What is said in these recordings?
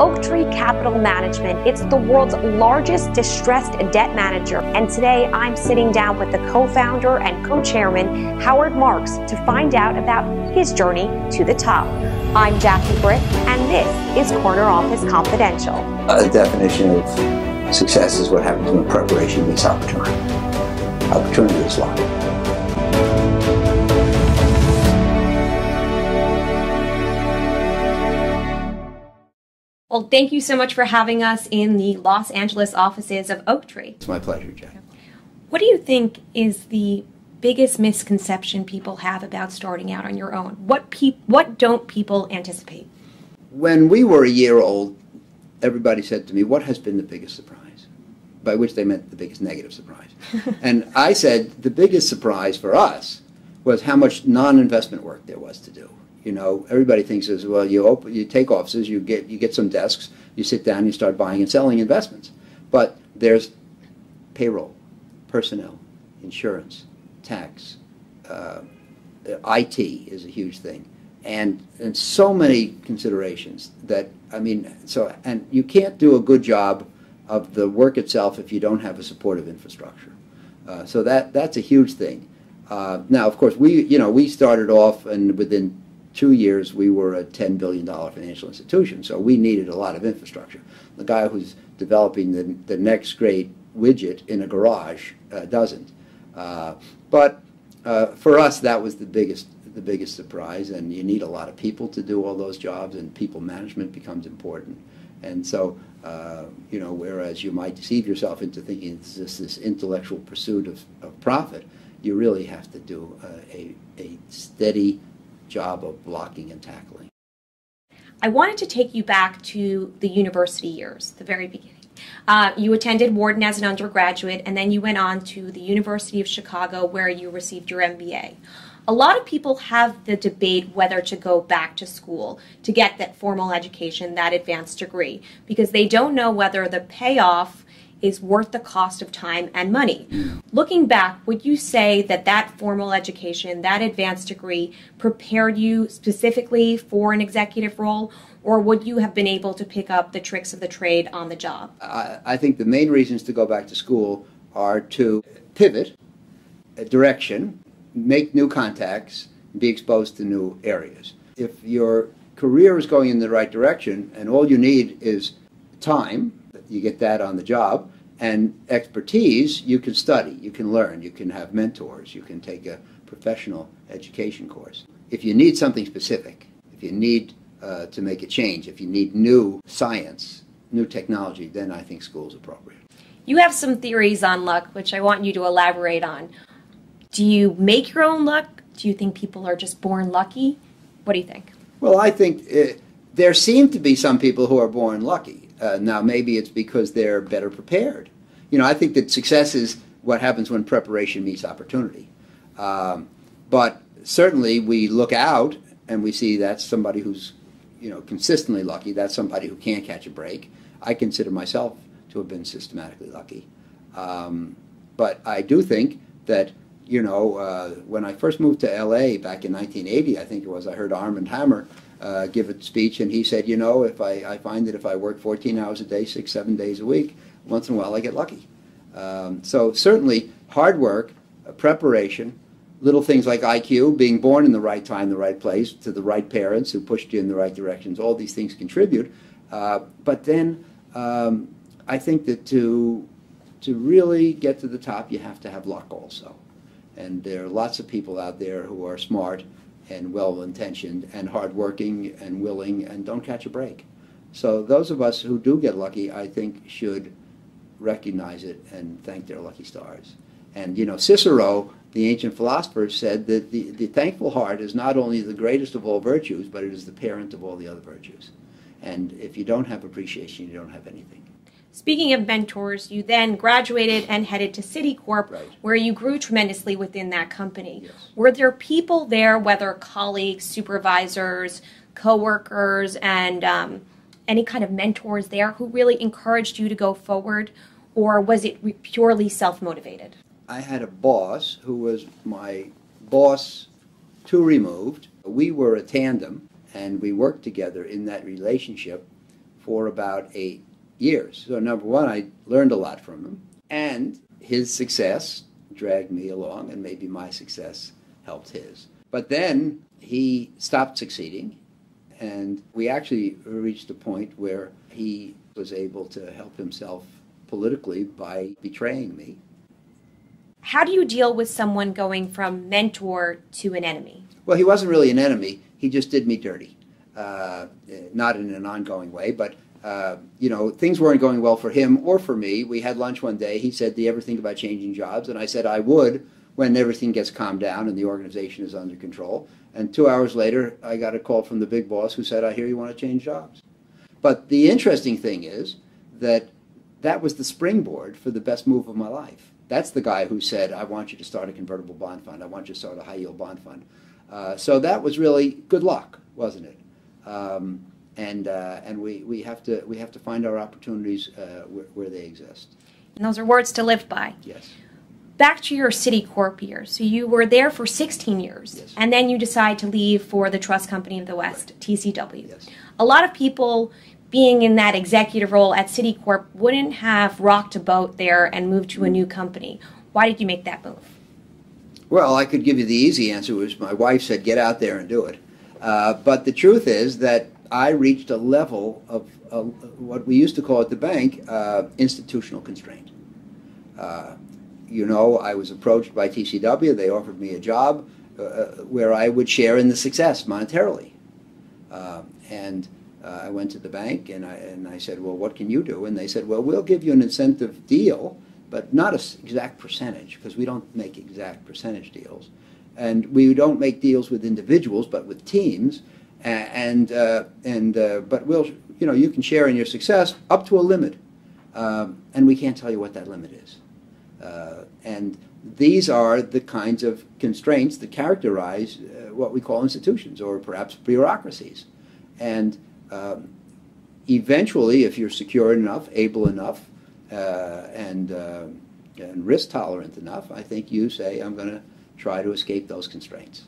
Oaktree Capital Management. It's the world's largest distressed debt manager. And today I'm sitting down with the co founder and co chairman, Howard Marks, to find out about his journey to the top. I'm Jackie Brick, and this is Corner Office Confidential. A definition of success is what happens when preparation meets opportunity. Opportunity is luck. Well, thank you so much for having us in the Los Angeles offices of Oaktree. It's my pleasure, Jack. What do you think is the biggest misconception people have about starting out on your own? What pe- what don't people anticipate? When we were a year old, everybody said to me, "What has been the biggest surprise?" By which they meant the biggest negative surprise. and I said the biggest surprise for us was how much non-investment work there was to do. You know, everybody thinks as well. You open, you take offices, you get you get some desks, you sit down, you start buying and selling investments. But there's payroll, personnel, insurance, tax, uh, IT is a huge thing, and and so many considerations that I mean, so and you can't do a good job of the work itself if you don't have a supportive infrastructure. Uh, so that that's a huge thing. Uh, now, of course, we you know we started off and within two years, we were a $10 billion financial institution, so we needed a lot of infrastructure. The guy who's developing the, the next great widget in a garage uh, doesn't. Uh, but uh, for us, that was the biggest, the biggest surprise, and you need a lot of people to do all those jobs, and people management becomes important. And so, uh, you know, whereas you might deceive yourself into thinking it's just this intellectual pursuit of, of profit, you really have to do a, a steady, job of blocking and tackling. I wanted to take you back to the university years, the very beginning. Uh, you attended Wharton as an undergraduate, and then you went on to the University of Chicago, where you received your MBA. A lot of people have the debate whether to go back to school to get that formal education, that advanced degree, because they don't know whether the payoff is worth the cost of time and money. Looking back, would you say that that formal education, that advanced degree, prepared you specifically for an executive role, or would you have been able to pick up the tricks of the trade on the job? I, I think the main reasons to go back to school are to pivot direction, make new contacts, be exposed to new areas. If your career is going in the right direction and all you need is time, you get that on the job. And expertise, you can study, you can learn, you can have mentors, you can take a professional education course. If you need something specific, if you need uh, to make a change, if you need new science, new technology, then I think school is appropriate. You have some theories on luck, which I want you to elaborate on. Do you make your own luck? Do you think people are just born lucky? What do you think? Well, I think uh, there seem to be some people who are born lucky. Uh, now, maybe it's because they're better prepared. You know, I think that success is what happens when preparation meets opportunity. Um, but certainly, we look out and we see that's somebody who's, you know, consistently lucky. That's somebody who can't catch a break. I consider myself to have been systematically lucky. Um, but I do think that, you know, uh, when I first moved to LA back in 1980, I think it was, I heard Armand Hammer uh, give a speech, and he said, you know, if I, I find that if I work 14 hours a day, six, seven days a week, once in a while I get lucky. Um, so certainly hard work, uh, preparation, little things like IQ, being born in the right time, the right place, to the right parents who pushed you in the right directions, all these things contribute. Uh, but then um, I think that to to really get to the top, you have to have luck also. And there are lots of people out there who are smart and well-intentioned and hardworking and willing and don't catch a break. So those of us who do get lucky, I think, should recognize it and thank their lucky stars. And you know, Cicero, the ancient philosopher, said that the, the thankful heart is not only the greatest of all virtues, but it is the parent of all the other virtues. And if you don't have appreciation, you don't have anything. Speaking of mentors, you then graduated and headed to Citicorp, right. where you grew tremendously within that company. Yes. Were there people there, whether colleagues, supervisors, coworkers, and um, any kind of mentors there who really encouraged you to go forward, or was it purely self motivated? I had a boss who was my boss two removed. We were a tandem, and we worked together in that relationship for about eight years. So, number one, I learned a lot from him, and his success dragged me along, and maybe my success helped his. But then he stopped succeeding, and we actually reached a point where he was able to help himself politically by betraying me. How do you deal with someone going from mentor to an enemy? Well, he wasn't really an enemy. He just did me dirty. Uh, not in an ongoing way, but uh, you know, things weren't going well for him or for me. We had lunch one day. He said, "Do you ever think about changing jobs?" And I said, "I would when everything gets calmed down and the organization is under control." And two hours later, I got a call from the big boss who said, "I hear you want to change jobs." But the interesting thing is that that was the springboard for the best move of my life. That's the guy who said, I want you to start a convertible bond fund. I want you to start a high yield bond fund. Uh, so that was really good luck, wasn't it? Um, and uh, and we, we, have to, we have to find our opportunities uh, where, where they exist. And those are words to live by. Yes. Back to your Citicorp years. So you were there for 16 years, yes. and then you decide to leave for the Trust Company of the West, right. TCW. Yes. A lot of people being in that executive role at Citicorp wouldn't have rocked a boat there and moved to a new company. Why did you make that move? Well, I could give you the easy answer, was my wife said, get out there and do it. Uh, but the truth is that I reached a level of what we used to call at the bank uh, institutional constraint. Uh, you know, I was approached by TCW. They offered me a job uh, uh, where I would share in the success monetarily. and uh, I went to the bank and I, and I said, well, what can you do? And they said, well, we'll give you an incentive deal, but not an exact percentage because we don't make exact percentage deals. And we don't make deals with individuals, but with teams. And, uh, and uh, but we'll, you know, you can share in your success up to a limit. Um, and we can't tell you what that limit is. Uh, and these are the kinds of constraints that characterize uh, what we call institutions or perhaps bureaucracies. And um, eventually, if you're secure enough, able enough, uh, and, uh, and risk tolerant enough, I think you say, I'm going to try to escape those constraints.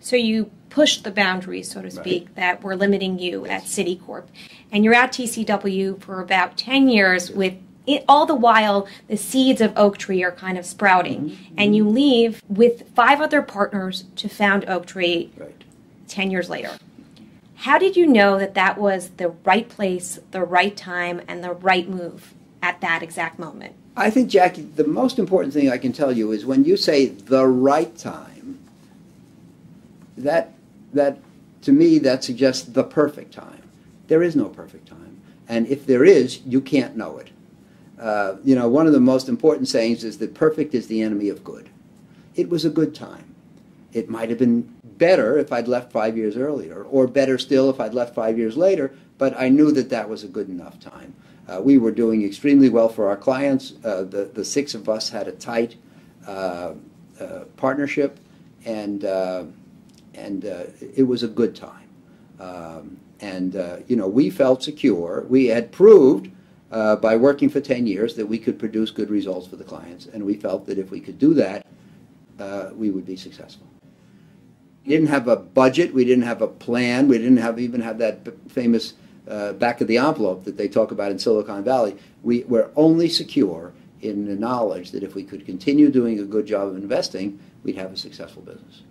So you pushed the boundaries, so to speak, right. that were limiting you yes. at Citicorp. And you're at TCW for about 10 years with it, all the while the seeds of Oaktree are kind of sprouting. Mm-hmm. And you leave with five other partners to found Oaktree right. 10 years later. How did you know that that was the right place, the right time, and the right move at that exact moment? I think, Jackie, the most important thing I can tell you is when you say the right time, that, that to me, that suggests the perfect time. There is no perfect time. And if there is, you can't know it. Uh, you know, one of the most important sayings is that perfect is the enemy of good. It was a good time. It might have been better if I'd left five years earlier, or better still if I'd left five years later, but I knew that that was a good enough time. Uh, we were doing extremely well for our clients. Uh, the, the six of us had a tight uh, uh partnership, and, uh, and uh, it was a good time. Um, and, you know, we felt secure. We had proved by working for 10 years that we could produce good results for the clients, and we felt that if we could do that, we would be successful. We didn't have a budget. We didn't have a plan. We didn't have even have that famous uh, back of the envelope that they talk about in Silicon Valley. We were only secure in the knowledge that if we could continue doing a good job of investing, we'd have a successful business.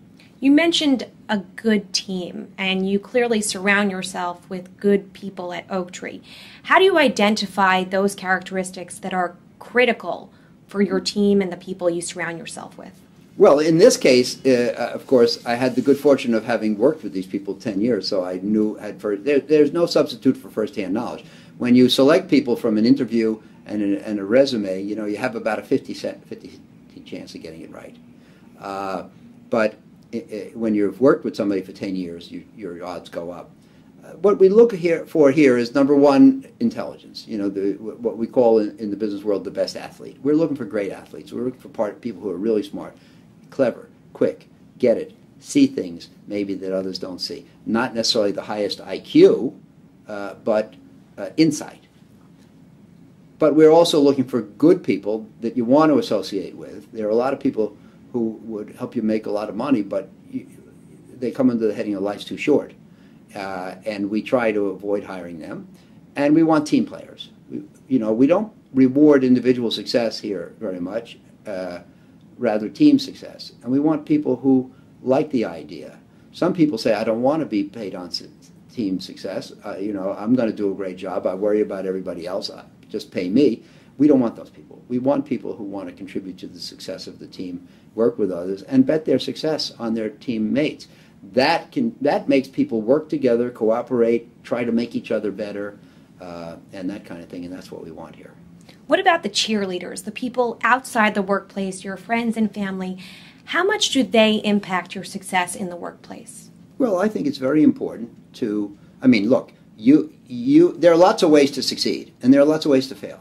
You mentioned a good team, and you clearly surround yourself with good people at Oaktree. How do you identify those characteristics that are critical for your team and the people you surround yourself with? Well, in this case, uh, uh, of course, I had the good fortune of having worked with these people 10 years, so I knew at first, there, there's no substitute for firsthand knowledge. When you select people from an interview and a, and a resume, you know, you have about a 50, 50 chance of getting it right. Uh, but it, it, when you've worked with somebody for 10 years, you, your odds go up. Uh, what we look here for here is number one, intelligence. You know, the, what we call in, in, the business world the best athlete. We're looking for great athletes. We're looking for part, people who are really smart clever, quick, get it, see things maybe that others don't see. Not necessarily the highest IQ, uh, but uh, insight. But we're also looking for good people that you want to associate with. There are a lot of people who would help you make a lot of money, but you, they come under the heading of life's too short. Uh, and we try to avoid hiring them. and we want team players. We, you know, we don't reward individual success here very much, uh, rather team success. And we want people who like the idea. Some people say, I don't want to be paid on su- team success. Uh, you know, I'm going to do a great job. I worry about everybody else. Uh, just pay me. We don't want those people. We want people who want to contribute to the success of the team, work with others, and bet their success on their teammates. That can that makes people work together, cooperate, try to make each other better, uh, and that kind of thing. And that's what we want here. What about the cheerleaders, the people outside the workplace, your friends and family? How much do they impact your success in the workplace? Well, I think it's very important to. I mean, look, you you. There are lots of ways to succeed, and there are lots of ways to fail.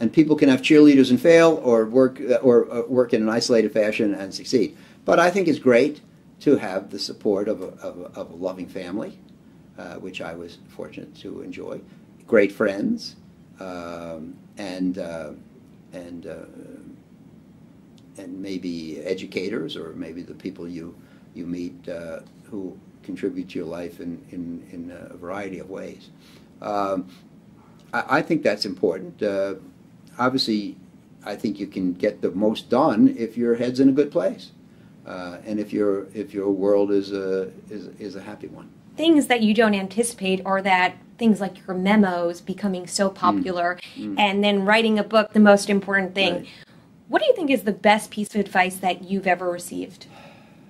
And people can have cheerleaders and fail, or work or uh, work in an isolated fashion and succeed. But I think it's great to have the support of a, of a, of a loving family, uh, which I was fortunate to enjoy, great friends, um, and uh, and uh, and maybe educators or maybe the people you you meet uh, who contribute to your life in, in, in a variety of ways. Um, I, I, think that's important. Obviously, I think you can get the most done if your head's in a good place, uh, and if your if your world is a is, is a happy one. Things that you don't anticipate are that things like your memos becoming so mm. popular, mm. Mm. and then writing a book, the most important thing. Right. What do you think is the best piece of advice that you've ever received?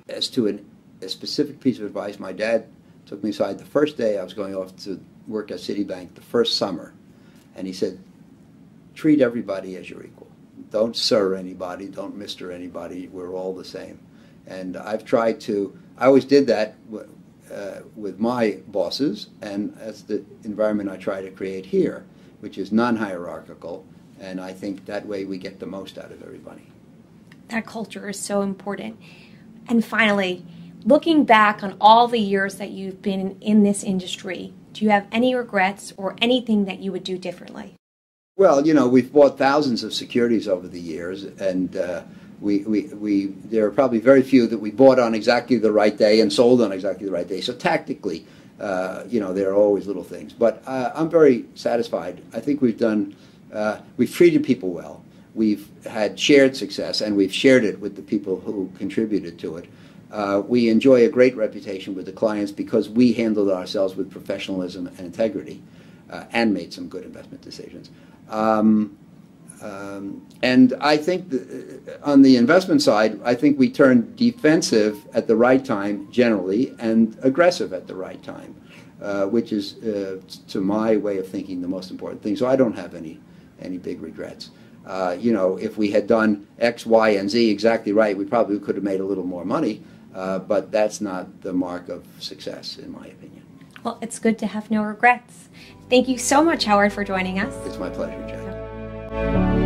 As to an, a specific piece of advice, my dad took me aside the first day I was going off to work at Citibank the first summer, and he said, treat everybody as your equal. Don't sir anybody, don't mister anybody, we're all the same. And I've tried to, I always did that uh, with my bosses, and that's the environment I try to create here, which is non hierarchical and I think that way we get the most out of everybody. That culture is so important. And finally, looking back on all the years that you've been in this industry, do you have any regrets or anything that you would do differently? Well, you know, we've bought thousands of securities over the years, and uh, we, we, we, there are probably very few that we bought on exactly the right day and sold on exactly the right day. So tactically, uh, you know, there are always little things. But uh, I'm very satisfied. I think we've done uh, we've treated people well. We've had shared success, and we've shared it with the people who contributed to it. Uh, we enjoy a great reputation with the clients because we handled ourselves with professionalism and integrity uh, and made some good investment decisions. Um, um, and I think the, on the investment side, I think we turned defensive at the right time generally and aggressive at the right time, uh, which is, uh, to my way of thinking, the most important thing. So I don't have any any big regrets. Uh, you know, if we had done X, Y, and Z exactly right, we probably could have made a little more money, uh, but that's not the mark of success, in my opinion. Well, it's good to have no regrets. Thank you so much, Howard, for joining us. It's my pleasure, Jeff.